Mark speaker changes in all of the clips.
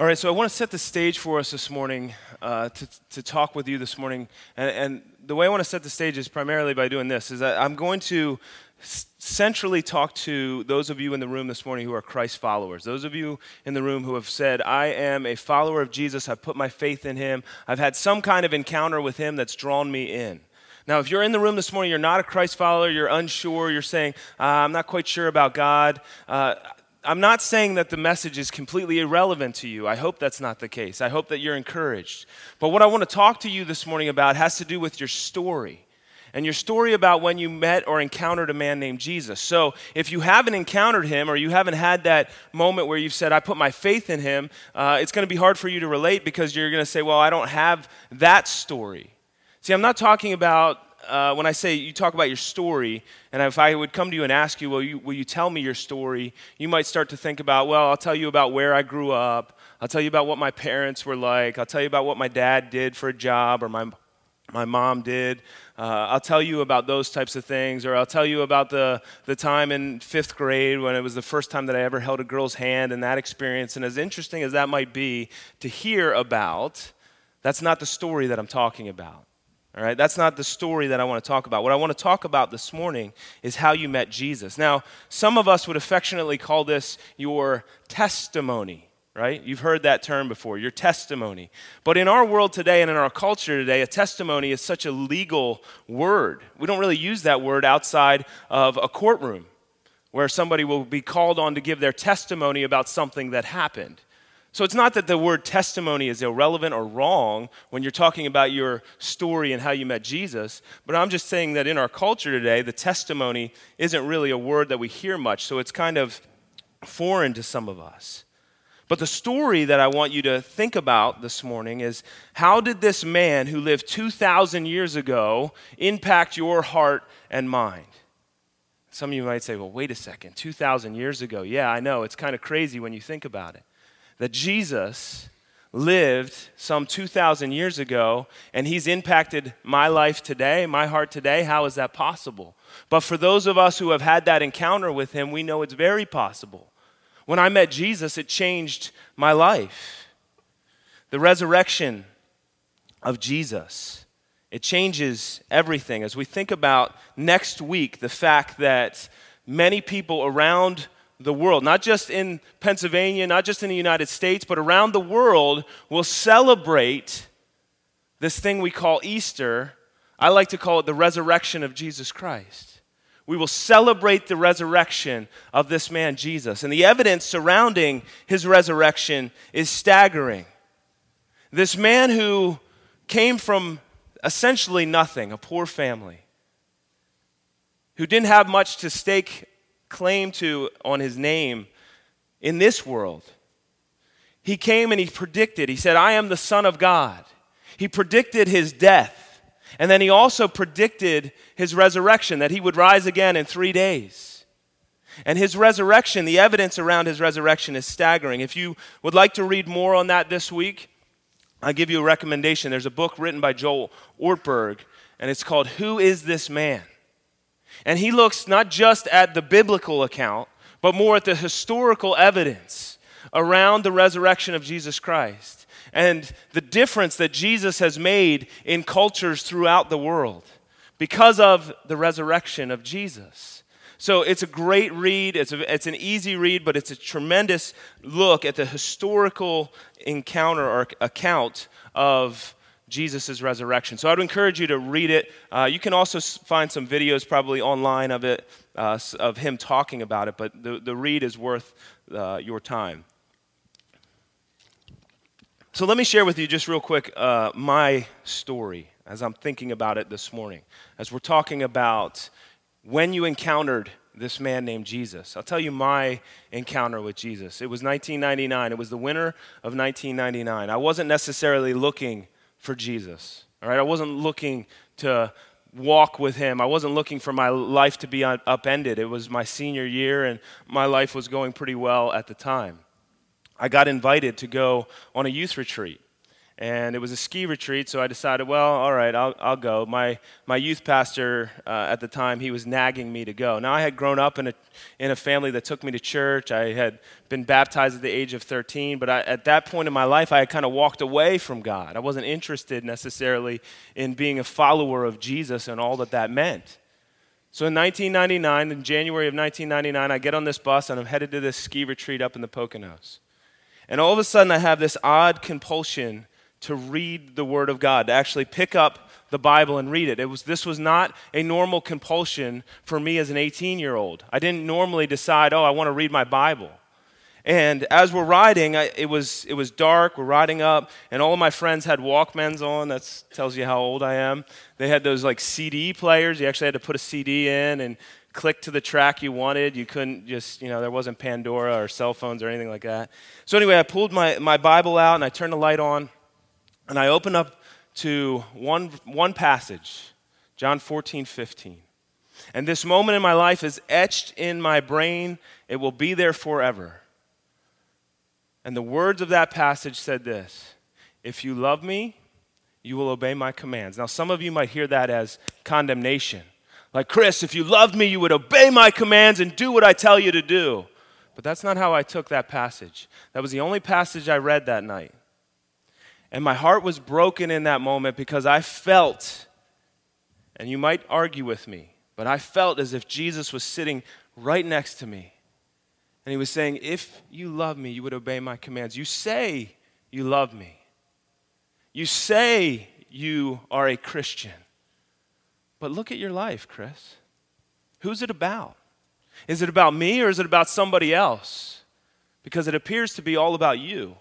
Speaker 1: All right, so I want to set the stage for us this morning uh, to, to talk with you this morning. And, and, the way I want to set the stage is primarily by doing this, is that I'm going to centrally talk to those of you in the room this morning who are Christ followers. Those of you in the room who have said, I am a follower of Jesus, I've put my faith in him, I've had some kind of encounter with him that's drawn me in. Now, if you're in the room this morning, you're not a Christ follower, you're unsure, you're saying, uh, I'm not quite sure about God, uh, I'm not saying that the message is completely irrelevant to you. I hope that's not the case. I hope that you're encouraged. But what I want to talk to you this morning about has to do with your story and your story about when you met or encountered a man named Jesus. So, if you haven't encountered him or you haven't had that moment where you've said, I put my faith in him, uh, it's going to be hard for you to relate because you're going to say, Well, I don't have that story. See, I'm not talking about uh, when I say you talk about your story, and if I would come to you and ask you, will you, will you tell me your story? You might start to think about, well, I'll tell you about where I grew up. I'll tell you about what my parents were like. I'll tell you about what my dad did for a job or my, my mom did. Uh, I'll tell you about those types of things, or I'll tell you about the, the time in fifth grade when it was the first time that I ever held a girl's hand and that experience. And as interesting as that might be to hear about, that's not the story that I'm talking about. All right, that's not the story that I want to talk about. What I want to talk about this morning is how you met Jesus. Now, some of us would affectionately call this your testimony, right? You've heard that term before, your testimony. But in our world today and in our culture today, a testimony is such a legal word. We don't really use that word outside of a courtroom where somebody will be called on to give their testimony about something that happened. So it's not that the word testimony is irrelevant or wrong when you're talking about your story and how you met Jesus, but I'm just saying that in our culture today, the testimony isn't really a word that we hear much, so it's kind of foreign to some of us. But the story that I want you to think about this morning is how did this man who lived 2,000 years ago impact your heart and mind? Some of you might say, well, wait a second, 2,000 years ago. Yeah, I know, it's kind of crazy when you think about it that Jesus lived some 2,000 years ago and he's impacted my life today, my heart today. How is that possible? But for those of us who have had that encounter with him, we know it's very possible. When I met Jesus, it changed my life. The resurrection of Jesus, it changes everything. As we think about next week, the fact that many people around the world, not just in Pennsylvania, not just in the United States, but around the world, will celebrate this thing we call Easter. I like to call it the resurrection of Jesus Christ. We will celebrate the resurrection of this man, Jesus. And the evidence surrounding his resurrection is staggering. This man who came from essentially nothing, a poor family, who didn't have much to stake claim to on his name in this world. He came and he predicted, he said, I am the Son of God. He predicted his death. And then he also predicted his resurrection, that he would rise again in three days. And his resurrection, the evidence around his resurrection is staggering. If you would like to read more on that this week, I'll give you a recommendation. There's a book written by Joel Ortberg, and it's called Who is This Man? And he looks not just at the biblical account, but more at the historical evidence around the resurrection of Jesus Christ and the difference that Jesus has made in cultures throughout the world because of the resurrection of Jesus. So it's a great read. It's, a, it's an easy read, but it's a tremendous look at the historical encounter or account of Jesus' resurrection. So I'd encourage you to read it. Uh, you can also find some videos probably online of it, uh, of him talking about it, but the, the read is worth uh, your time. So let me share with you just real quick uh, my story as I'm thinking about it this morning, as we're talking about when you encountered this man named Jesus. I'll tell you my encounter with Jesus. It was 1999. It was the winter of 1999. I wasn't necessarily looking for Jesus. All right, I wasn't looking to walk with him. I wasn't looking for my life to be upended. It was my senior year, and my life was going pretty well at the time. I got invited to go on a youth retreat. And it was a ski retreat. So I decided, well, all right, I'll, I'll go. My, my youth pastor uh, at the time, he was nagging me to go. Now, I had grown up in a, in a family that took me to church. I had been baptized at the age of 13, but I, at that point in my life, I had kind of walked away from God. I wasn't interested necessarily in being a follower of Jesus and all that that meant. So in 1999, in January of 1999, I get on this bus and I'm headed to this ski retreat up in the Poconos. And all of a sudden, I have this odd compulsion to read the Word of God, to actually pick up the Bible and read it. it was, this was not a normal compulsion for me as an 18 year old. I didn't normally decide, oh, I want to read my Bible. And as we're riding, I, it, was, it was dark, we're riding up, and all of my friends had Walkmans on. That tells you how old I am. They had those like CD players. You actually had to put a CD in and click to the track you wanted. You couldn't just, you know, there wasn't Pandora or cell phones or anything like that. So, anyway, I pulled my, my Bible out and I turned the light on and I open up to one, one passage, John 14, 15. And this moment in my life is etched in my brain, it will be there forever. And the words of that passage said this If you love me, you will obey my commands. Now, some of you might hear that as condemnation. Like, Chris, if you loved me, you would obey my commands and do what I tell you to do. But that's not how I took that passage. That was the only passage I read that night. And my heart was broken in that moment because I felt, and you might argue with me, but I felt as if Jesus was sitting right next to me. And he was saying, If you love me, you would obey my commands. You say you love me. You say you are a Christian. But look at your life, Chris. Who's it about? Is it about me or is it about somebody else? Because it appears to be all about you.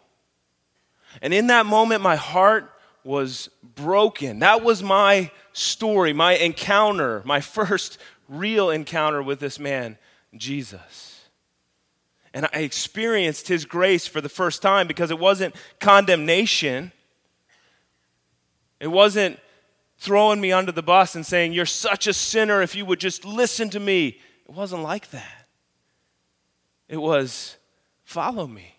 Speaker 1: And in that moment, my heart was broken. That was my story, my encounter, my first real encounter with this man, Jesus. And I experienced his grace for the first time because it wasn't condemnation. It wasn't throwing me under the bus and saying, You're such a sinner if you would just listen to me. It wasn't like that. It was, Follow me.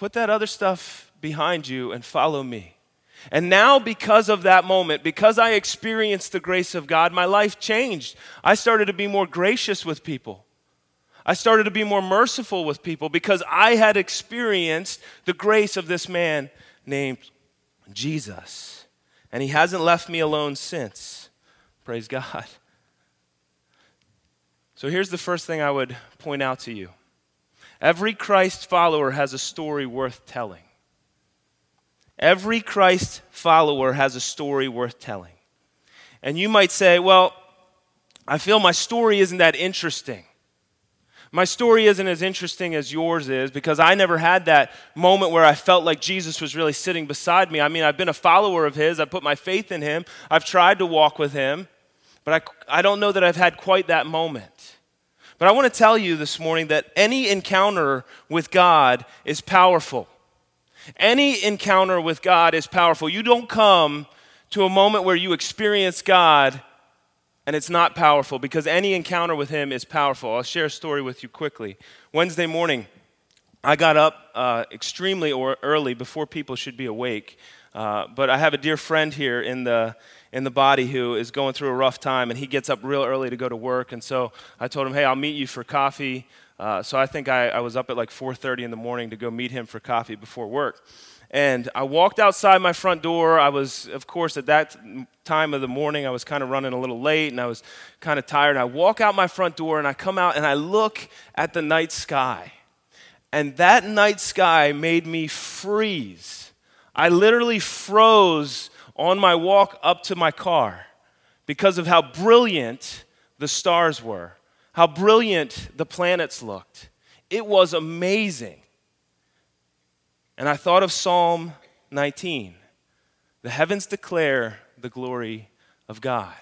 Speaker 1: Put that other stuff behind you and follow me. And now, because of that moment, because I experienced the grace of God, my life changed. I started to be more gracious with people. I started to be more merciful with people because I had experienced the grace of this man named Jesus. And he hasn't left me alone since. Praise God. So here's the first thing I would point out to you Every Christ follower has a story worth telling. Every Christ follower has a story worth telling. And you might say, well, I feel my story isn't that interesting. My story isn't as interesting as yours is because I never had that moment where I felt like Jesus was really sitting beside me. I mean, I've been a follower of His, I've put my faith in Him, I've tried to walk with Him, but I, I don't know that I've had quite that moment. But I want to tell you this morning that any encounter with God is powerful. Any encounter with God is powerful. You don't come to a moment where you experience God and it's not powerful because any encounter with Him is powerful. I'll share a story with you quickly. Wednesday morning, I got up uh, extremely early before people should be awake. Uh, but I have a dear friend here in the in the body who is going through a rough time, and he gets up real early to go to work. And so I told him, "Hey, I'll meet you for coffee." Uh, so I think I, I was up at like 4:30 in the morning to go meet him for coffee before work. And I walked outside my front door. I was, of course, at that time of the morning, I was kind of running a little late and I was kind of tired. And I walk out my front door and I come out and I look at the night sky. And that night sky made me freeze. I literally froze on my walk up to my car because of how brilliant the stars were, how brilliant the planets looked. It was amazing. And I thought of Psalm 19 the heavens declare the glory of God.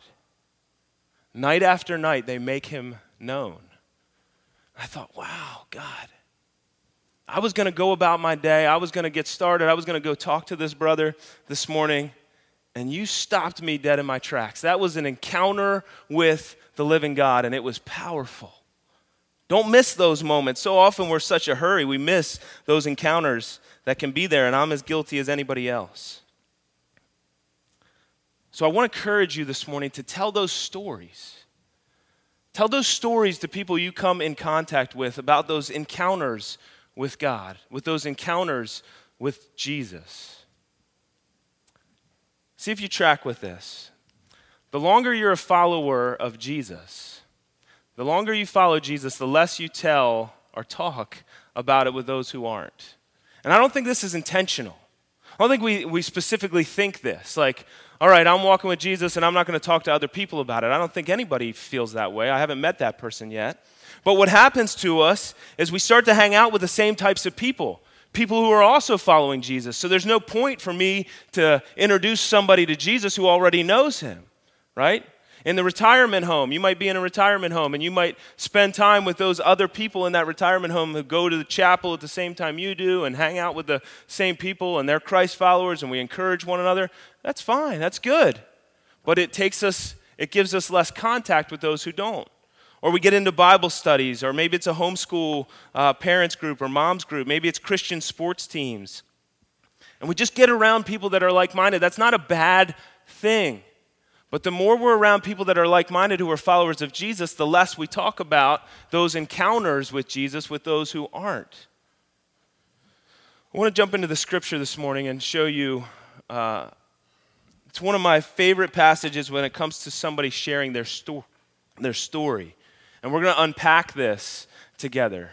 Speaker 1: Night after night, they make him known. I thought, wow, God. I was going to go about my day. I was going to get started. I was going to go talk to this brother this morning and you stopped me dead in my tracks. That was an encounter with the living God, and it was powerful. Don't miss those moments. So often we're such a hurry, we miss those encounters that can be there, and I'm as guilty as anybody else. So I want to encourage you this morning to tell those stories. Tell those stories to people you come in contact with about those encounters with God, with those encounters with Jesus. See if you track with this. The longer you're a follower of Jesus, the longer you follow Jesus, the less you tell or talk about it with those who aren't. And I don't think this is intentional. I don't think we, we specifically think this. Like, all right, I'm walking with Jesus and I'm not going to talk to other people about it. I don't think anybody feels that way. I haven't met that person yet. But what happens to us is we start to hang out with the same types of people people who are also following Jesus. So there's no point for me to introduce somebody to Jesus who already knows him, right? In the retirement home, you might be in a retirement home and you might spend time with those other people in that retirement home who go to the chapel at the same time you do and hang out with the same people and they're Christ followers and we encourage one another. That's fine, that's good. But it takes us, it gives us less contact with those who don't. Or we get into Bible studies, or maybe it's a homeschool uh, parents group or moms group. Maybe it's Christian sports teams. And we just get around people that are like minded. That's not a bad thing. But the more we're around people that are like minded who are followers of Jesus, the less we talk about those encounters with Jesus with those who aren't. I want to jump into the scripture this morning and show you. Uh, it's one of my favorite passages when it comes to somebody sharing their, sto- their story. And we're going to unpack this together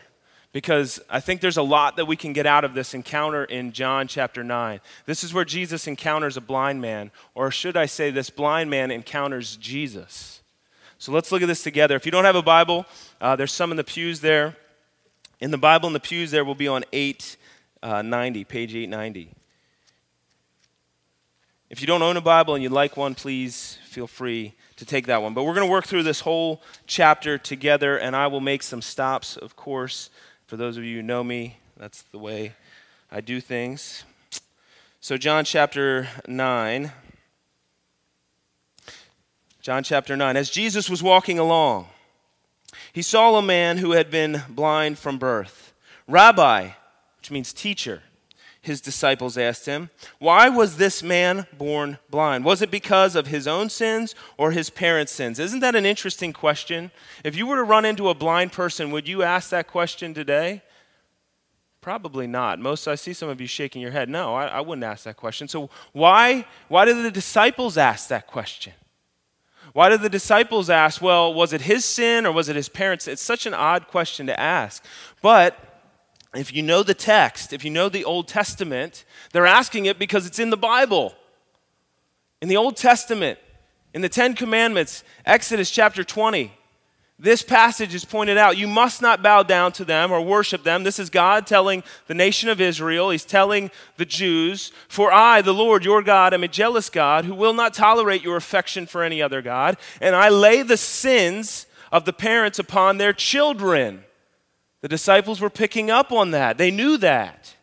Speaker 1: because I think there's a lot that we can get out of this encounter in John chapter 9. This is where Jesus encounters a blind man, or should I say, this blind man encounters Jesus. So let's look at this together. If you don't have a Bible, uh, there's some in the pews there. In the Bible in the pews there will be on 890, uh, page 890. If you don't own a Bible and you'd like one, please feel free to take that one. But we're going to work through this whole chapter together, and I will make some stops, of course. For those of you who know me, that's the way I do things. So, John chapter 9. John chapter 9. As Jesus was walking along, he saw a man who had been blind from birth. Rabbi, which means teacher his disciples asked him, Why was this man born blind? Was it because of his own sins or his parents' sins? Isn't that an interesting question? If you were to run into a blind person, would you ask that question today? Probably not. Most I see some of you shaking your head. No, I, I wouldn't ask that question. So why why did the disciples ask that question? Why did the disciples ask, well, was it his sin or was it his parents? It's such an odd question to ask. But if you know the text, if you know the Old Testament, they're asking it because it's in the Bible. In the Old Testament, in the Ten Commandments, Exodus chapter 20, this passage is pointed out. You must not bow down to them or worship them. This is God telling the nation of Israel, He's telling the Jews, For I, the Lord your God, am a jealous God who will not tolerate your affection for any other God, and I lay the sins of the parents upon their children the disciples were picking up on that, they knew that.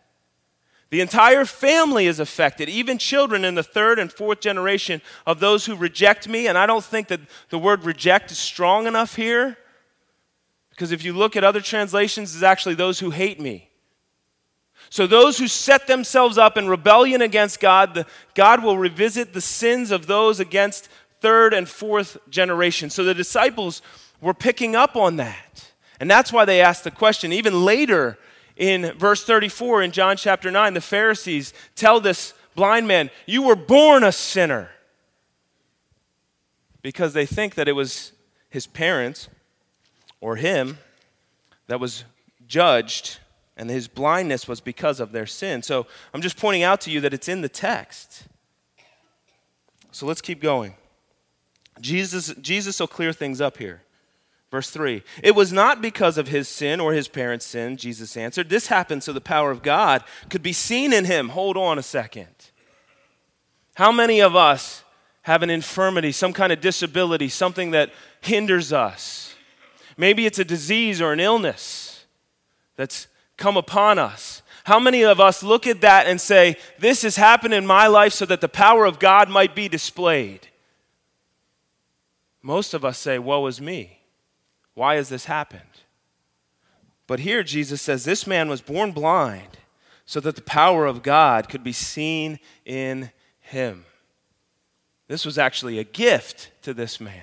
Speaker 1: The entire family is affected, even children in the third and fourth generation of those who reject me. And I don't think that the word reject is strong enough here, because if you look at other translations, it's actually those who hate me. So, those who set themselves up in rebellion against God, the, God will revisit the sins of those against third and fourth generation. So, the disciples were picking up on that. And that's why they asked the question. Even later in verse 34 in John chapter 9, the Pharisees tell this blind man, You were born a sinner. Because they think that it was his parents or him that was judged and his blindness was because of their sin. So I'm just pointing out to you that it's in the text. So let's keep going. Jesus, Jesus will clear things up here. Verse 3 It was not because of his sin or his parents' sin, Jesus answered. This happened so the power of God could be seen in him. Hold on a second. How many of us have an infirmity, some kind of disability, something that hinders us? Maybe it's a disease or an illness that's come upon us. How many of us look at that and say, This has happened in my life so that the power of God might be displayed? Most of us say, Woe is me. Why has this happened? But here Jesus says this man was born blind so that the power of God could be seen in him. This was actually a gift to this man,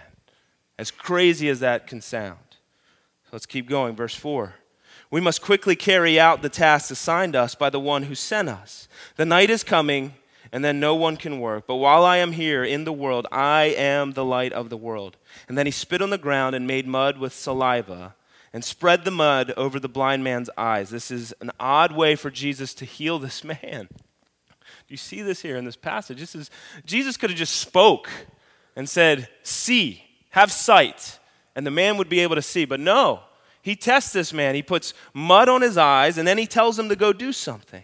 Speaker 1: as crazy as that can sound. So let's keep going. Verse 4. We must quickly carry out the task assigned us by the one who sent us. The night is coming, and then no one can work. But while I am here in the world, I am the light of the world. And then he spit on the ground and made mud with saliva and spread the mud over the blind man's eyes. This is an odd way for Jesus to heal this man. Do you see this here in this passage? This is Jesus could have just spoke and said, "See, have sight." And the man would be able to see, but no. He tests this man. He puts mud on his eyes, and then he tells him to go do something.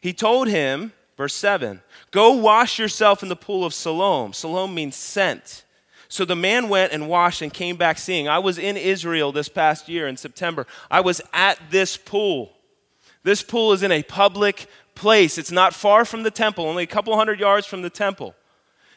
Speaker 1: He told him, verse 7, Go wash yourself in the pool of Siloam. Siloam means sent. So the man went and washed and came back seeing. I was in Israel this past year in September. I was at this pool. This pool is in a public place. It's not far from the temple, only a couple hundred yards from the temple.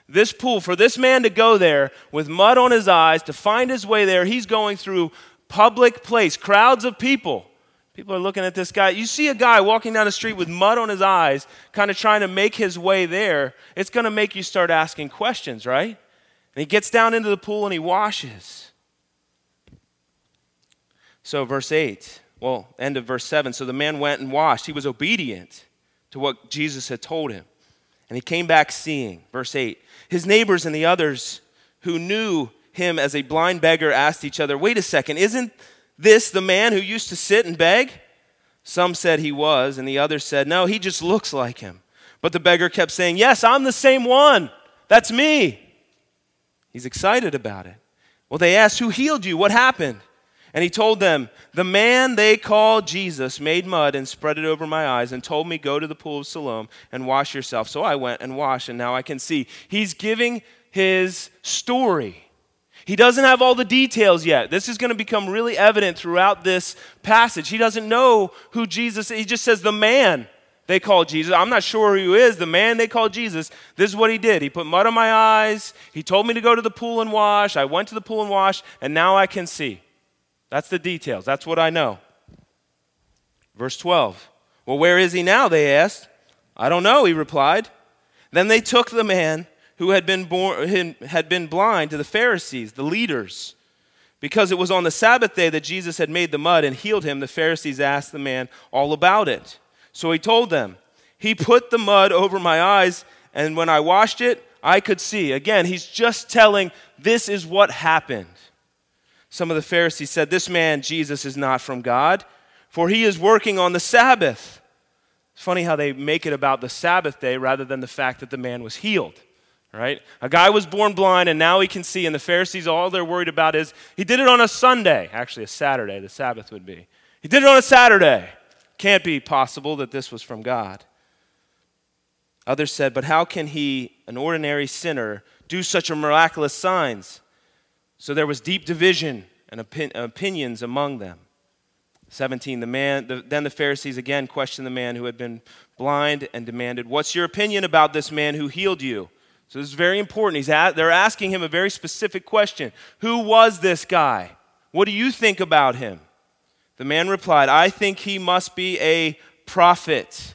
Speaker 1: This pool, for this man to go there with mud on his eyes, to find his way there, he's going through public place, crowds of people. People are looking at this guy. You see a guy walking down the street with mud on his eyes, kind of trying to make his way there. It's going to make you start asking questions, right? And he gets down into the pool and he washes. So, verse 8, well, end of verse 7. So the man went and washed. He was obedient to what Jesus had told him. And he came back seeing. Verse 8. His neighbors and the others who knew him as a blind beggar asked each other, Wait a second, isn't this the man who used to sit and beg? Some said he was, and the others said, No, he just looks like him. But the beggar kept saying, Yes, I'm the same one. That's me. He's excited about it. Well, they asked, Who healed you? What happened? And he told them, The man they call Jesus made mud and spread it over my eyes and told me, Go to the pool of Siloam and wash yourself. So I went and washed, and now I can see. He's giving his story. He doesn't have all the details yet. This is going to become really evident throughout this passage. He doesn't know who Jesus is. He just says, the man they call Jesus. I'm not sure who he is. The man they call Jesus. This is what he did. He put mud on my eyes. He told me to go to the pool and wash. I went to the pool and washed, and now I can see. That's the details. That's what I know. Verse 12. Well, where is he now? They asked. I don't know, he replied. Then they took the man who had been, born, had been blind to the Pharisees, the leaders. Because it was on the Sabbath day that Jesus had made the mud and healed him, the Pharisees asked the man all about it. So he told them, He put the mud over my eyes, and when I washed it, I could see. Again, he's just telling this is what happened. Some of the Pharisees said, This man, Jesus, is not from God, for he is working on the Sabbath. It's funny how they make it about the Sabbath day rather than the fact that the man was healed right? A guy was born blind and now he can see, and the Pharisees, all they're worried about is he did it on a Sunday, actually, a Saturday, the Sabbath would be. He did it on a Saturday. Can't be possible that this was from God. Others said, But how can he, an ordinary sinner, do such miraculous signs? So there was deep division and opin- opinions among them. 17, the man, the, then the Pharisees again questioned the man who had been blind and demanded, What's your opinion about this man who healed you? So this is very important. He's at, they're asking him a very specific question Who was this guy? What do you think about him? The man replied, I think he must be a prophet.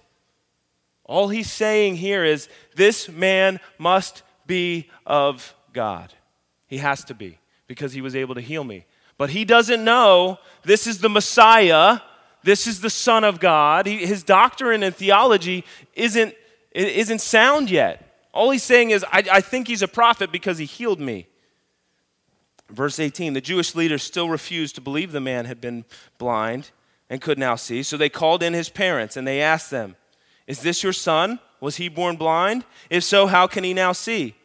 Speaker 1: All he's saying here is this man must be of God. He has to be because he was able to heal me. But he doesn't know this is the Messiah, this is the Son of God. He, his doctrine and theology isn't, isn't sound yet. All he's saying is, I, I think he's a prophet because he healed me. Verse 18 the Jewish leaders still refused to believe the man had been blind and could now see. So they called in his parents and they asked them, Is this your son? Was he born blind? If so, how can he now see?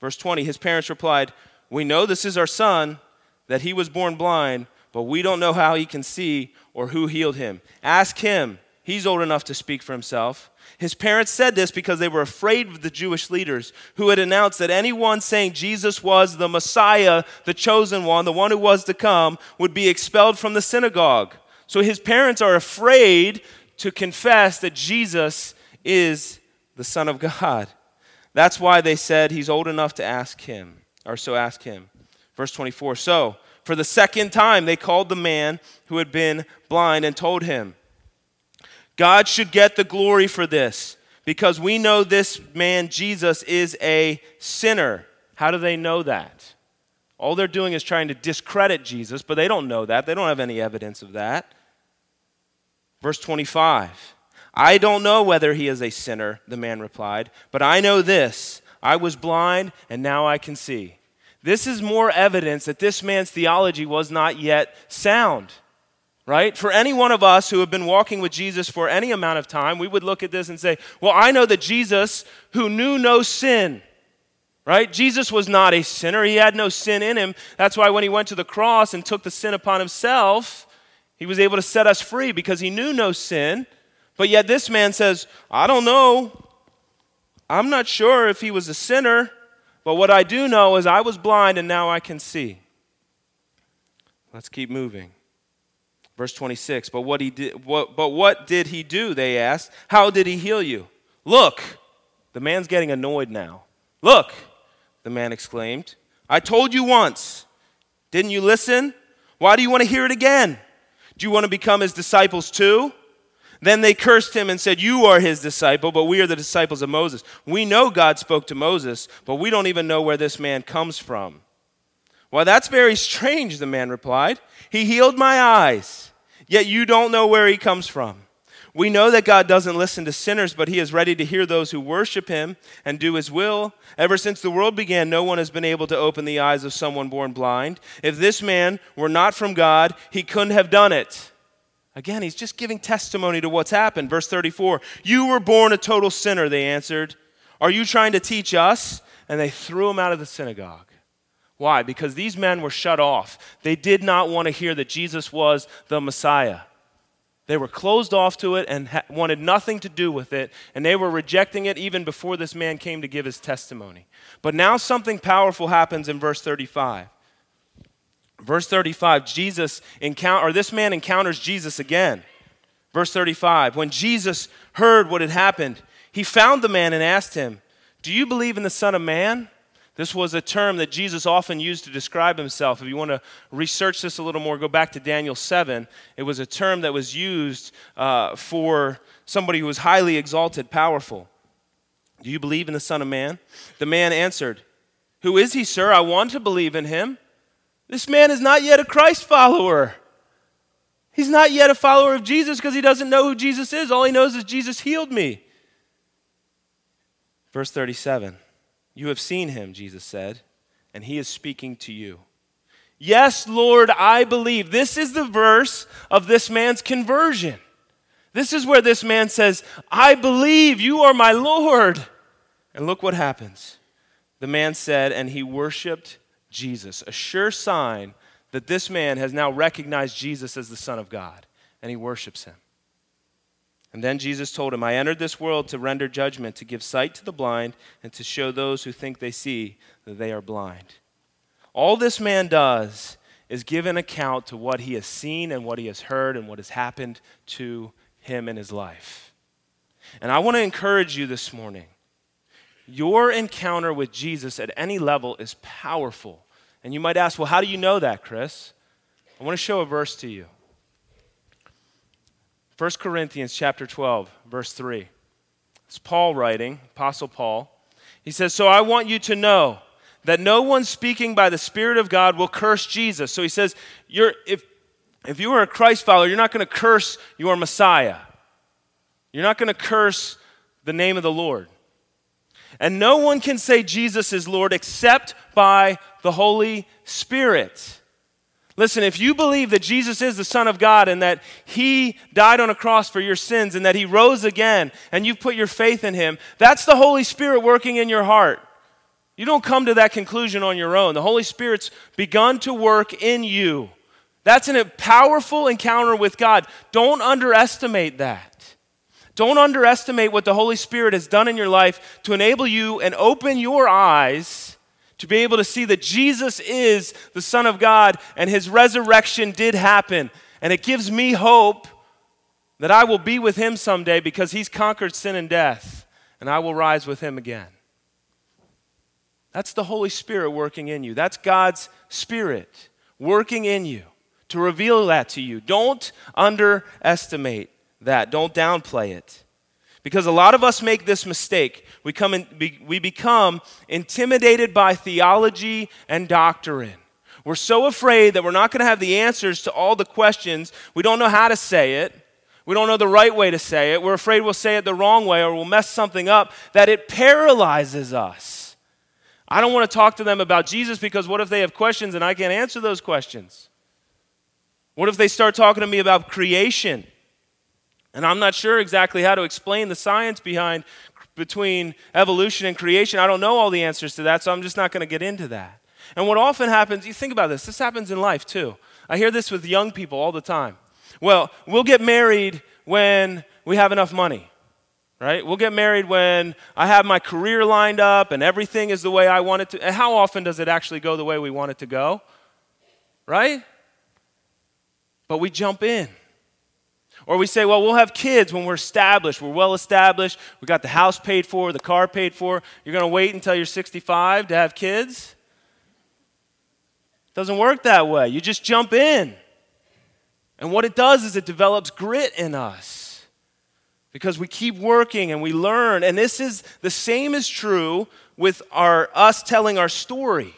Speaker 1: Verse 20 His parents replied, We know this is our son, that he was born blind, but we don't know how he can see or who healed him. Ask him. He's old enough to speak for himself. His parents said this because they were afraid of the Jewish leaders who had announced that anyone saying Jesus was the Messiah, the chosen one, the one who was to come, would be expelled from the synagogue. So his parents are afraid to confess that Jesus is the Son of God. That's why they said he's old enough to ask him, or so ask him. Verse 24 So, For the second time, they called the man who had been blind and told him, God should get the glory for this because we know this man, Jesus, is a sinner. How do they know that? All they're doing is trying to discredit Jesus, but they don't know that. They don't have any evidence of that. Verse 25 I don't know whether he is a sinner, the man replied, but I know this I was blind, and now I can see. This is more evidence that this man's theology was not yet sound. Right? For any one of us who have been walking with Jesus for any amount of time, we would look at this and say, Well, I know that Jesus, who knew no sin, right? Jesus was not a sinner. He had no sin in him. That's why when he went to the cross and took the sin upon himself, he was able to set us free because he knew no sin. But yet this man says, I don't know. I'm not sure if he was a sinner. But what I do know is I was blind and now I can see. Let's keep moving. Verse 26. But what he did what, but what did he do? They asked. How did he heal you? Look. The man's getting annoyed now. Look, the man exclaimed. I told you once. Didn't you listen? Why do you want to hear it again? Do you want to become his disciples too? Then they cursed him and said, You are his disciple, but we are the disciples of Moses. We know God spoke to Moses, but we don't even know where this man comes from. Well, that's very strange, the man replied. He healed my eyes, yet you don't know where he comes from. We know that God doesn't listen to sinners, but he is ready to hear those who worship him and do his will. Ever since the world began, no one has been able to open the eyes of someone born blind. If this man were not from God, he couldn't have done it. Again, he's just giving testimony to what's happened. Verse 34 You were born a total sinner, they answered. Are you trying to teach us? And they threw him out of the synagogue. Why? Because these men were shut off. They did not want to hear that Jesus was the Messiah. They were closed off to it and ha- wanted nothing to do with it, and they were rejecting it even before this man came to give his testimony. But now something powerful happens in verse 35. Verse 35, Jesus encounter or this man encounters Jesus again. Verse 35, when Jesus heard what had happened, he found the man and asked him, "Do you believe in the Son of Man?" This was a term that Jesus often used to describe himself. If you want to research this a little more, go back to Daniel 7. It was a term that was used uh, for somebody who was highly exalted, powerful. Do you believe in the Son of Man? The man answered, Who is he, sir? I want to believe in him. This man is not yet a Christ follower. He's not yet a follower of Jesus because he doesn't know who Jesus is. All he knows is Jesus healed me. Verse 37 You have seen him, Jesus said, and he is speaking to you. Yes, Lord, I believe. This is the verse of this man's conversion. This is where this man says, I believe you are my Lord. And look what happens. The man said, and he worshiped Jesus, a sure sign that this man has now recognized Jesus as the Son of God, and he worships him. And then Jesus told him, I entered this world to render judgment, to give sight to the blind, and to show those who think they see that they are blind. All this man does is give an account to what he has seen and what he has heard and what has happened to him in his life. And I want to encourage you this morning your encounter with Jesus at any level is powerful. And you might ask, well, how do you know that, Chris? I want to show a verse to you. 1 Corinthians chapter 12, verse 3. It's Paul writing, Apostle Paul. He says, So I want you to know that no one speaking by the Spirit of God will curse Jesus. So he says, you're, if, if you are a Christ follower, you're not going to curse your Messiah. You're not going to curse the name of the Lord. And no one can say Jesus is Lord except by the Holy Spirit. Listen, if you believe that Jesus is the Son of God and that He died on a cross for your sins and that He rose again and you've put your faith in Him, that's the Holy Spirit working in your heart. You don't come to that conclusion on your own. The Holy Spirit's begun to work in you. That's a powerful encounter with God. Don't underestimate that. Don't underestimate what the Holy Spirit has done in your life to enable you and open your eyes to be able to see that Jesus is the Son of God and his resurrection did happen. And it gives me hope that I will be with him someday because he's conquered sin and death, and I will rise with him again. That's the Holy Spirit working in you. That's God's Spirit working in you to reveal that to you. Don't underestimate that, don't downplay it. Because a lot of us make this mistake. We, come in, we become intimidated by theology and doctrine. We're so afraid that we're not going to have the answers to all the questions. We don't know how to say it. We don't know the right way to say it. We're afraid we'll say it the wrong way or we'll mess something up, that it paralyzes us. I don't want to talk to them about Jesus because what if they have questions and I can't answer those questions? What if they start talking to me about creation? And I'm not sure exactly how to explain the science behind between evolution and creation. I don't know all the answers to that, so I'm just not going to get into that. And what often happens, you think about this, this happens in life too. I hear this with young people all the time. Well, we'll get married when we have enough money, right? We'll get married when I have my career lined up and everything is the way I want it to. And how often does it actually go the way we want it to go? Right? But we jump in. Or we say, well, we'll have kids when we're established. We're well established. We got the house paid for, the car paid for. You're going to wait until you're 65 to have kids? Doesn't work that way. You just jump in. And what it does is it develops grit in us because we keep working and we learn. And this is the same is true with our us telling our story.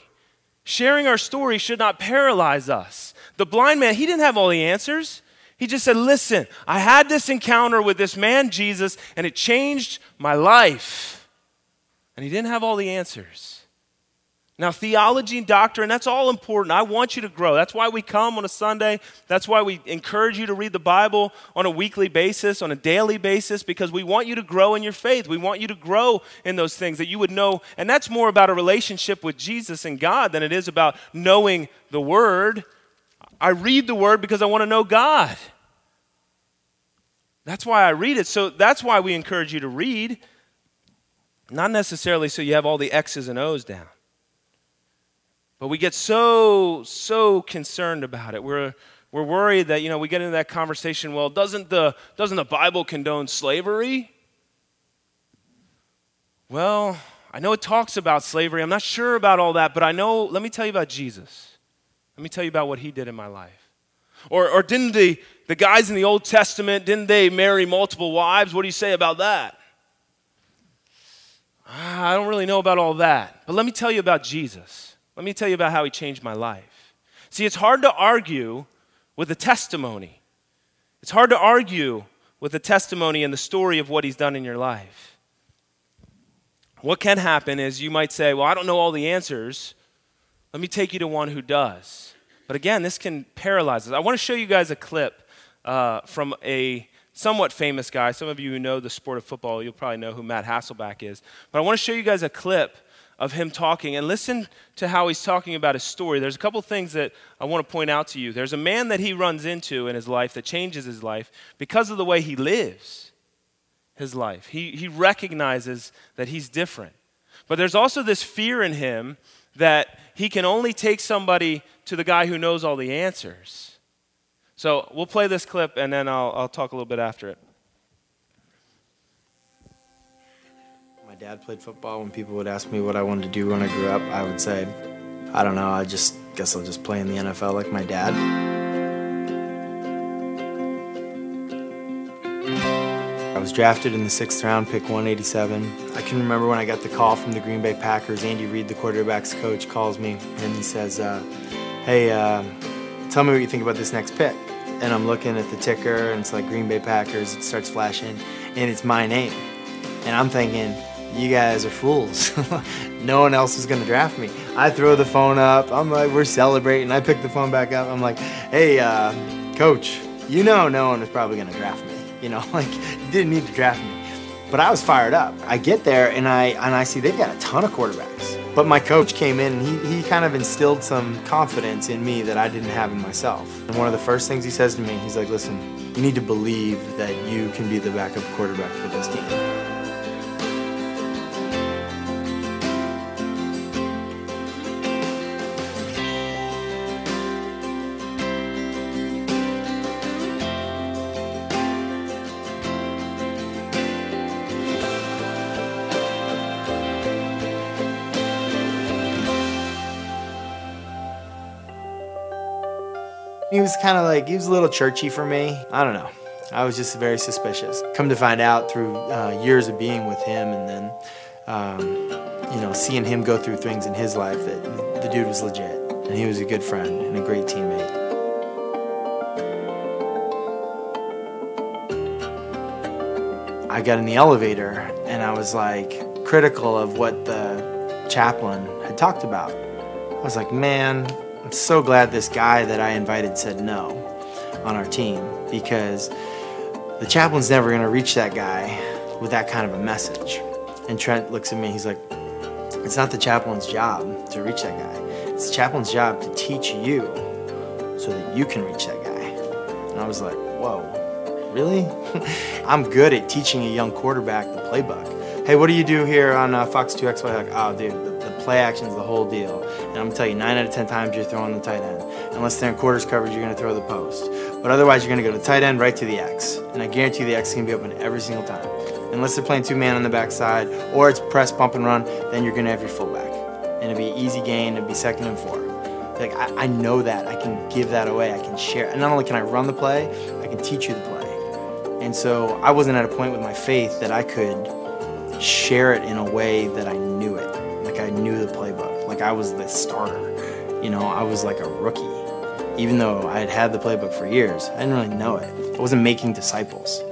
Speaker 1: Sharing our story should not paralyze us. The blind man, he didn't have all the answers. He just said, Listen, I had this encounter with this man, Jesus, and it changed my life. And he didn't have all the answers. Now, theology and doctrine, that's all important. I want you to grow. That's why we come on a Sunday. That's why we encourage you to read the Bible on a weekly basis, on a daily basis, because we want you to grow in your faith. We want you to grow in those things that you would know. And that's more about a relationship with Jesus and God than it is about knowing the Word. I read the Word because I want to know God. That's why I read it. So that's why we encourage you to read, not necessarily so you have all the X's and O's down. But we get so, so concerned about it. We're, we're worried that, you know, we get into that conversation, well, doesn't the, doesn't the Bible condone slavery? Well, I know it talks about slavery. I'm not sure about all that, but I know, let me tell you about Jesus. Let me tell you about what he did in my life. Or, or didn't the, the guys in the Old Testament, didn't they marry multiple wives? What do you say about that? Ah, I don't really know about all that. But let me tell you about Jesus. Let me tell you about how he changed my life. See, it's hard to argue with a testimony. It's hard to argue with a testimony and the story of what he's done in your life. What can happen is you might say, Well, I don't know all the answers. Let me take you to one who does. But again, this can paralyze us. I want to show you guys a clip uh, from a somewhat famous guy. Some of you who know the sport of football, you'll probably know who Matt Hasselbeck is. But I want to show you guys a clip of him talking and listen to how he's talking about his story. There's a couple things that I want to point out to you. There's a man that he runs into in his life that changes his life because of the way he lives his life. He, he recognizes that he's different. But there's also this fear in him that he can only take somebody to the guy who knows all the answers. So we'll play this clip and then I'll, I'll talk a little bit after it.
Speaker 2: My dad played football, when people would ask me what I wanted to do when I grew up, I would say, I don't know, I just guess I'll just play in the NFL like my dad. I was drafted in the sixth round, pick 187. I can remember when I got the call from the Green Bay Packers. Andy Reid, the quarterback's coach, calls me and he says, uh, Hey, uh, tell me what you think about this next pick. And I'm looking at the ticker and it's like Green Bay Packers. It starts flashing and it's my name. And I'm thinking, you guys are fools. no one else is gonna draft me. I throw the phone up. I'm like, we're celebrating. I pick the phone back up. I'm like, hey, uh, coach, you know no one is probably gonna draft me. You know, like you didn't need to draft me. But I was fired up. I get there and I and I see they've got a ton of quarterbacks. But my coach came in and he, he kind of instilled some confidence in me that I didn't have in myself. And one of the first things he says to me, he's like, listen, you need to believe that you can be the backup quarterback for this team. He was kind of like, he was a little churchy for me. I don't know. I was just very suspicious. Come to find out through uh, years of being with him and then, um, you know, seeing him go through things in his life that the dude was legit and he was a good friend and a great teammate. I got in the elevator and I was like critical of what the chaplain had talked about. I was like, man, I'm so glad this guy that I invited said no on our team because the chaplain's never going to reach that guy with that kind of a message. And Trent looks at me, he's like, it's not the chaplain's job to reach that guy. It's the chaplain's job to teach you so that you can reach that guy. And I was like, whoa really? I'm good at teaching a young quarterback the playbook. Hey, what do you do here on uh, Fox 2X? Like, oh, dude, the, the play action's the whole deal. And I'm gonna tell you, nine out of ten times you're throwing the tight end. Unless they're in quarters coverage, you're gonna throw the post. But otherwise, you're gonna go to tight end right to the X. And I guarantee you the X gonna be open every single time. Unless they're playing two man on the backside or it's press, bump, and run, then you're gonna have your fullback. And it'll be an easy gain, it'll be second and four. Like, I, I know that. I can give that away. I can share. And not only can I run the play, I can teach you the play. And so I wasn't at a point with my faith that I could share it in a way that I knew it. Like I knew the playbook. Like I was the starter. You know, I was like a rookie. Even though I had had the playbook for years, I didn't really know it. I wasn't making disciples.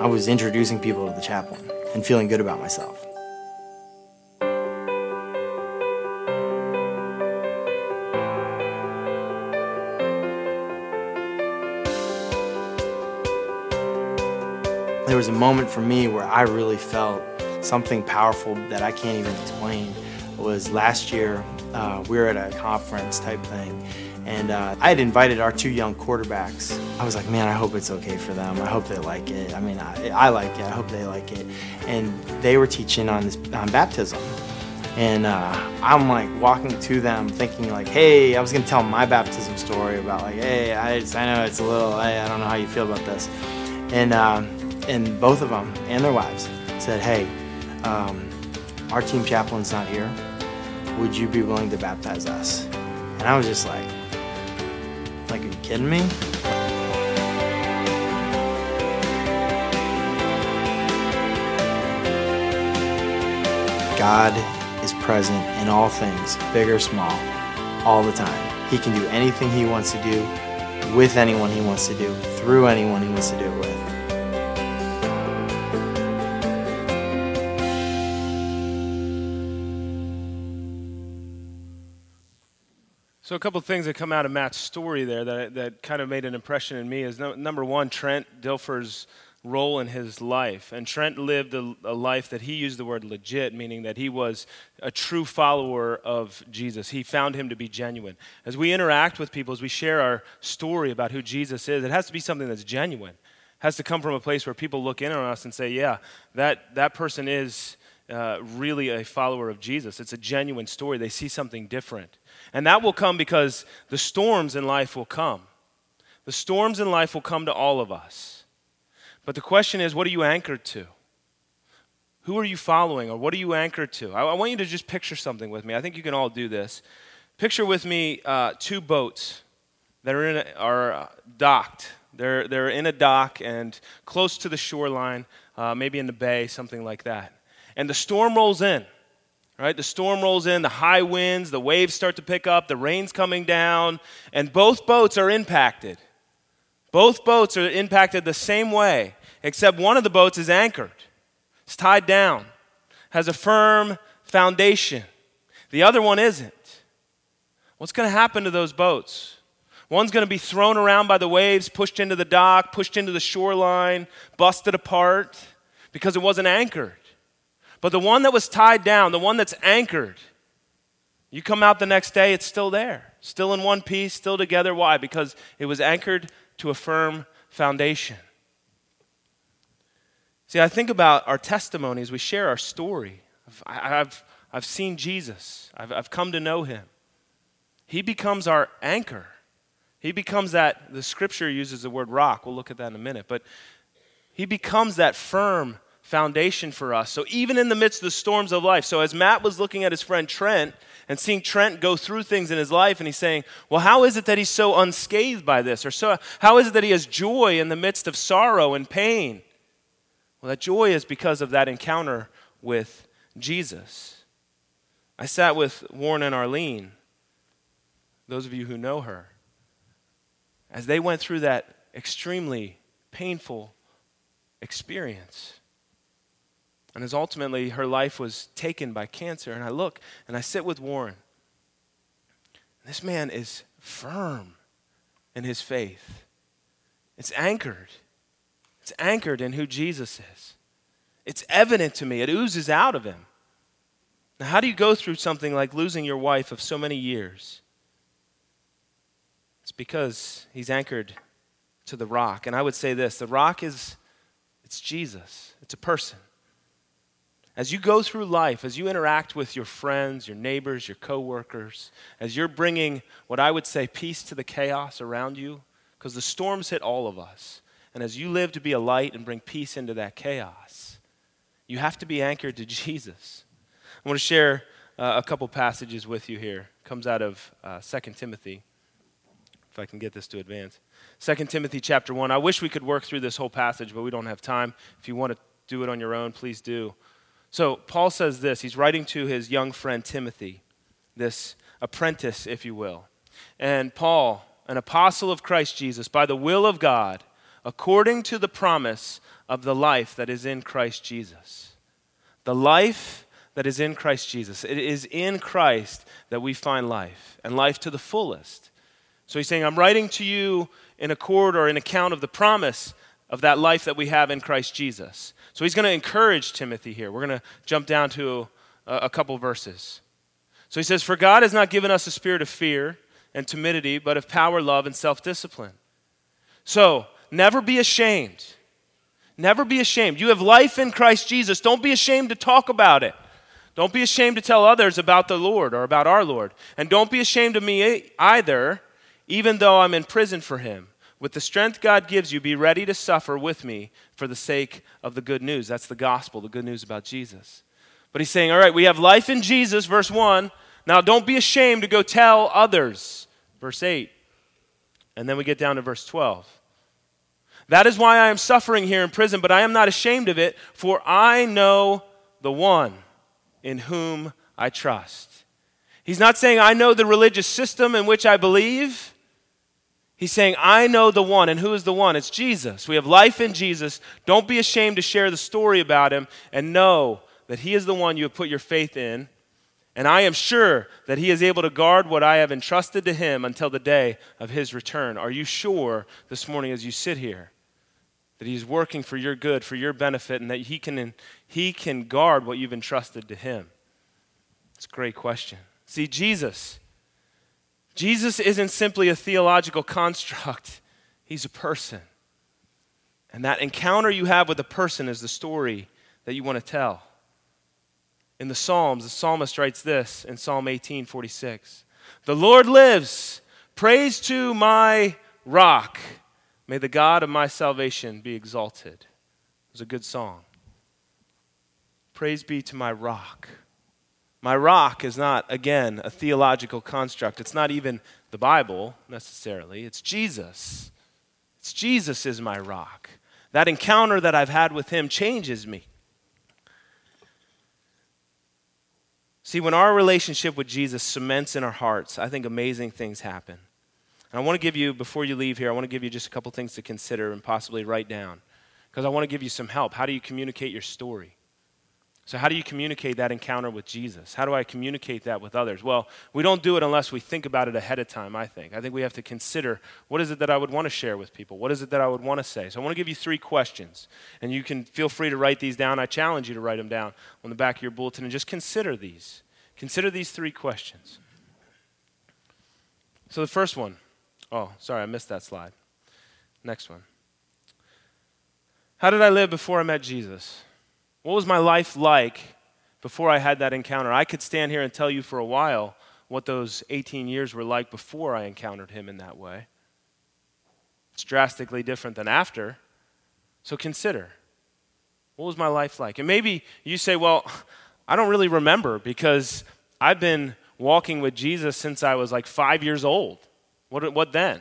Speaker 2: I was introducing people to the chaplain and feeling good about myself. there was a moment for me where I really felt something powerful that I can't even explain. Was last year, uh, we were at a conference type thing, and uh, I had invited our two young quarterbacks. I was like, man, I hope it's okay for them. I hope they like it. I mean, I, I like it. I hope they like it. And they were teaching on this on baptism. And uh, I'm like walking to them thinking like, hey, I was gonna tell my baptism story about like, hey, I, just, I know it's a little, I, I don't know how you feel about this. And um, and both of them and their wives said, "Hey, um, our team chaplain's not here. Would you be willing to baptize us?" And I was just like, "Like, are you kidding me?" God is present in all things, big or small, all the time. He can do anything he wants to do with anyone he wants to do, through anyone he wants to do it with.
Speaker 1: So, a couple of things that come out of Matt's story there that, that kind of made an impression in me is no, number one, Trent Dilfer's role in his life. And Trent lived a, a, life that he used the word legit, meaning that he was a true follower of Jesus. He found him to be genuine. As we interact with people, as we share our story about who Jesus is, it has to be something that's genuine. It has to come from a place where people look in on us and say, yeah, that, that person is uh, really a follower of Jesus. It's a genuine story. They see something different. And that will come because the storms in life will come. The storms in life will come to all of us. But the question is, what are you anchored to? Who are you following, or what are you anchored to? I, I want you to just picture something with me. I think you can all do this. Picture with me uh, two boats that are, in a, are uh, docked. They're, they're in a dock and close to the shoreline, uh, maybe in the bay, something like that. And the storm rolls in. Right? The storm rolls in, the high winds, the waves start to pick up, the rain's coming down, and both boats are impacted. Both boats are impacted the same way, except one of the boats is anchored. It's tied down, has a firm foundation. The other one isn't. What's going to happen to those boats? One's going to be thrown around by the waves, pushed into the dock, pushed into the shoreline, busted apart because it wasn't anchored. But the one that was tied down, the one that's anchored, you come out the next day, it's still there, still in one piece, still together. Why? Because it was anchored to a firm foundation. See, I think about our testimonies, we share our story. I've, I've, seen Jesus, I've, I've come to know him. He becomes our anchor. He becomes that, the scripture uses the word rock. We'll look at that in a minute. But he becomes that firm foundation for us. So even in the midst of the storms of life, so as Matt was looking at his friend Trent and seeing Trent go through things in his life, and he's saying, Well, how is it that he's so unscathed by this? Or so, how is it that he has joy in the midst of sorrow and pain? Well, that joy is because of that encounter with Jesus. I sat with Warren and Arlene, those of you who know her, as they went through that extremely painful experience. And as ultimately her life was taken by cancer, and I look and I sit with Warren. This man is firm in his faith. It's anchored. It's anchored in who Jesus is. It's evident to me. It oozes out of him. Now, how do you go through something like losing your wife of so many years? It's because he's anchored to the rock. And I would say this the rock is it's Jesus, it's a person. As you go through life, as you interact with your friends, your neighbors, your coworkers, as you're bringing what I would say peace to the chaos around you, because the storms hit all of us. And as you live to be a light and bring peace into that chaos, you have to be anchored to Jesus. I want to share uh, a couple passages with you here. It comes out of uh, 2 Timothy, if I can get this to advance. 2 Timothy chapter 1. I wish we could work through this whole passage, but we don't have time. If you want to do it on your own, please do. So, Paul says this. He's writing to his young friend Timothy, this apprentice, if you will. And Paul, an apostle of Christ Jesus, by the will of God, according to the promise of the life that is in Christ Jesus. The life that is in Christ Jesus. It is in Christ that we find life, and life to the fullest. So he's saying, I'm writing to you in accord or in account of the promise of that life that we have in Christ Jesus. So he's going to encourage Timothy here. We're going to jump down to a, a couple verses. So he says, For God has not given us a spirit of fear and timidity, but of power, love, and self discipline. So never be ashamed. Never be ashamed. You have life in Christ Jesus. Don't be ashamed to talk about it. Don't be ashamed to tell others about the Lord or about our Lord. And don't be ashamed of me either even though I'm in prison for him. With the strength God gives you, be ready to suffer with me for the sake of the good news. That's the gospel, the good news about Jesus. But he's saying, all right, we have life in Jesus, verse 1. Now don't be ashamed to go tell others, verse 8. And then we get down to verse 12. That is why I am suffering here in prison, but I am not ashamed of it, for I know the one in whom I trust. He's not saying, I know the religious system in which I believe. He's saying, I know the one. And who is the one? It's Jesus. We have life in Jesus. Don't be ashamed to share the story about him and know that he is the one you have put your faith in. And I am sure that he is able to guard what I have entrusted to him until the day of his return. Are you sure this morning as you sit here that he's working for your good, for your benefit, and that he can, he can guard what you've entrusted to him? It's a great question. See, Jesus Jesus isn't simply a theological construct, he's a person. And that encounter you have with a person is the story that you want to tell. In the Psalms, the psalmist writes this in Psalm 18 46 The Lord lives, praise to my rock. May the God of my salvation be exalted. It was a good song. Praise be to my rock. My rock is not, again, a theological construct. It's not even the Bible necessarily. It's Jesus. It's Jesus is my rock. That encounter that I've had with him changes me. See, when our relationship with Jesus cements in our hearts, I think amazing things happen. And I want to give you, before you leave here, I want to give you just a couple things to consider and possibly write down. Because I want to give you some help. How do you communicate your story? So, how do you communicate that encounter with Jesus? How do I communicate that with others? Well, we don't do it unless we think about it ahead of time, I think. I think we have to consider what is it that I would want to share with people? What is it that I would want to say? So, I want to give you three questions, and you can feel free to write these down. I challenge you to write them down on the back of your bulletin and just consider these. Consider these three questions. So, the first one oh, sorry, I missed that slide. Next one. How did I live before I met Jesus? What was my life like before I had that encounter? I could stand here and tell you for a while what those 18 years were like before I encountered him in that way. It's drastically different than after. So consider what was my life like? And maybe you say, well, I don't really remember because I've been walking with Jesus since I was like five years old. What, what then?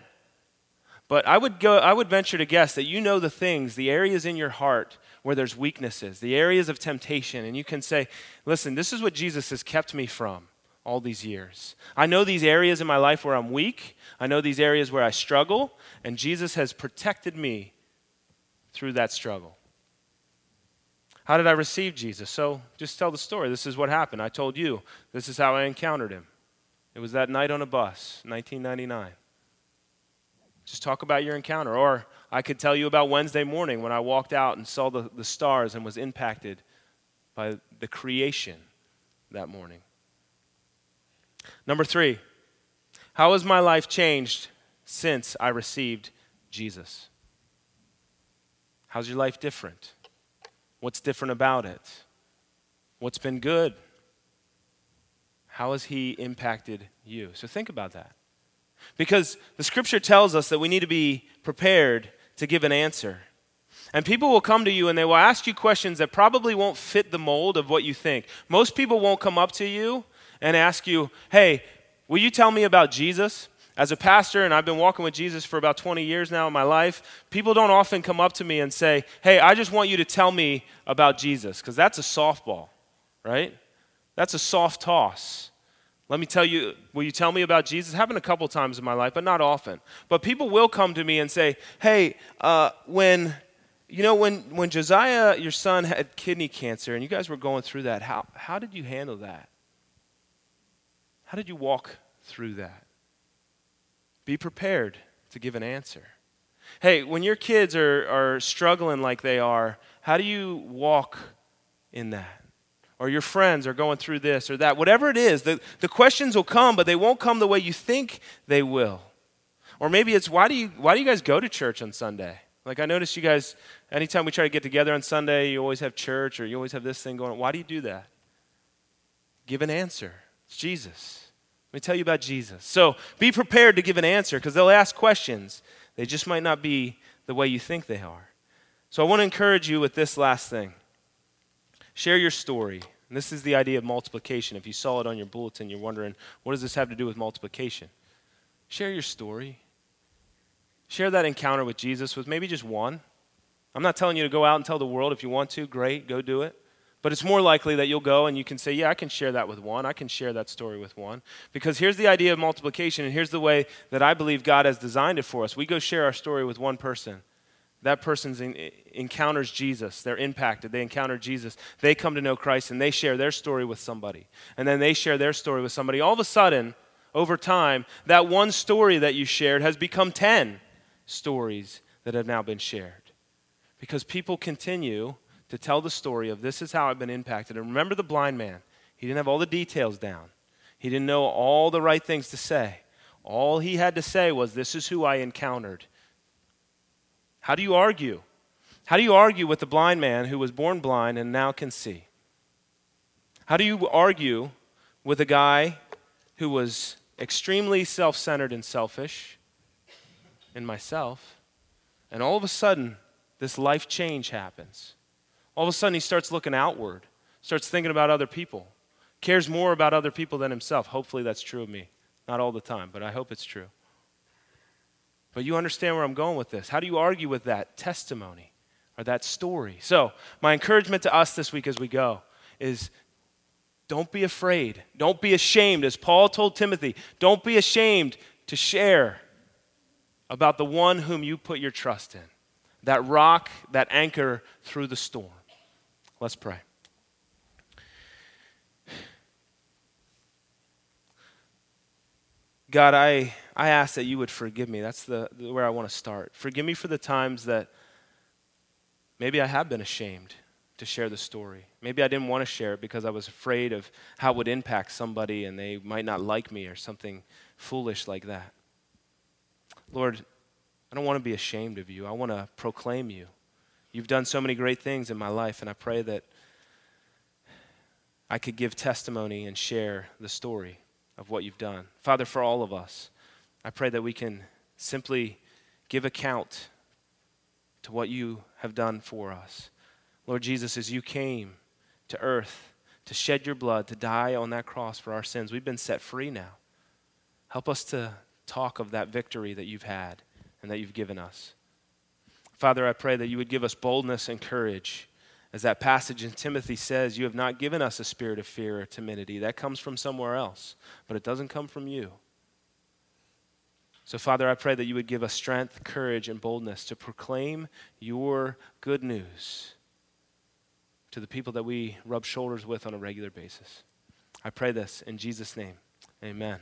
Speaker 1: But I would, go, I would venture to guess that you know the things, the areas in your heart where there's weaknesses, the areas of temptation, and you can say, listen, this is what Jesus has kept me from all these years. I know these areas in my life where I'm weak, I know these areas where I struggle, and Jesus has protected me through that struggle. How did I receive Jesus? So just tell the story. This is what happened. I told you. This is how I encountered him. It was that night on a bus, 1999. Just talk about your encounter. Or I could tell you about Wednesday morning when I walked out and saw the, the stars and was impacted by the creation that morning. Number three, how has my life changed since I received Jesus? How's your life different? What's different about it? What's been good? How has He impacted you? So think about that. Because the scripture tells us that we need to be prepared to give an answer. And people will come to you and they will ask you questions that probably won't fit the mold of what you think. Most people won't come up to you and ask you, hey, will you tell me about Jesus? As a pastor, and I've been walking with Jesus for about 20 years now in my life, people don't often come up to me and say, Hey, I just want you to tell me about Jesus, because that's a softball, right? That's a soft toss. Let me tell you, will you tell me about Jesus? Happened a couple times in my life, but not often. But people will come to me and say, Hey, uh, when, you know, when, when Josiah, your son, had kidney cancer and you guys were going through that, how, how did you handle that? How did you walk through that? Be prepared to give an answer. Hey, when your kids are, are struggling like they are, how do you walk in that? Or your friends are going through this or that. Whatever it is, the, the questions will come, but they won't come the way you think they will. Or maybe it's why do you why do you guys go to church on Sunday? Like I notice you guys, anytime we try to get together on Sunday, you always have church or you always have this thing going on. Why do you do that? Give an answer. It's Jesus. Let me tell you about Jesus. So be prepared to give an answer because they'll ask questions. They just might not be the way you think they are. So I want to encourage you with this last thing share your story. And this is the idea of multiplication. If you saw it on your bulletin, you're wondering, what does this have to do with multiplication? Share your story. Share that encounter with Jesus with maybe just one. I'm not telling you to go out and tell the world. If you want to, great, go do it. But it's more likely that you'll go and you can say, Yeah, I can share that with one. I can share that story with one. Because here's the idea of multiplication, and here's the way that I believe God has designed it for us. We go share our story with one person. That person encounters Jesus. They're impacted. They encounter Jesus. They come to know Christ and they share their story with somebody. And then they share their story with somebody. All of a sudden, over time, that one story that you shared has become 10 stories that have now been shared. Because people continue to tell the story of this is how I've been impacted. And remember the blind man. He didn't have all the details down, he didn't know all the right things to say. All he had to say was, This is who I encountered. How do you argue? How do you argue with the blind man who was born blind and now can see? How do you argue with a guy who was extremely self centered and selfish in myself, and all of a sudden, this life change happens? All of a sudden, he starts looking outward, starts thinking about other people, cares more about other people than himself. Hopefully, that's true of me. Not all the time, but I hope it's true. But you understand where I'm going with this. How do you argue with that testimony or that story? So, my encouragement to us this week as we go is don't be afraid. Don't be ashamed. As Paul told Timothy, don't be ashamed to share about the one whom you put your trust in that rock, that anchor through the storm. Let's pray. God, I, I ask that you would forgive me. That's the, where I want to start. Forgive me for the times that maybe I have been ashamed to share the story. Maybe I didn't want to share it because I was afraid of how it would impact somebody and they might not like me or something foolish like that. Lord, I don't want to be ashamed of you. I want to proclaim you. You've done so many great things in my life, and I pray that I could give testimony and share the story of what you've done. Father, for all of us, I pray that we can simply give account to what you have done for us. Lord Jesus, as you came to earth to shed your blood, to die on that cross for our sins. We've been set free now. Help us to talk of that victory that you've had and that you've given us. Father, I pray that you would give us boldness and courage. As that passage in Timothy says, you have not given us a spirit of fear or timidity. That comes from somewhere else, but it doesn't come from you. So, Father, I pray that you would give us strength, courage, and boldness to proclaim your good news to the people that we rub shoulders with on a regular basis. I pray this in Jesus' name. Amen.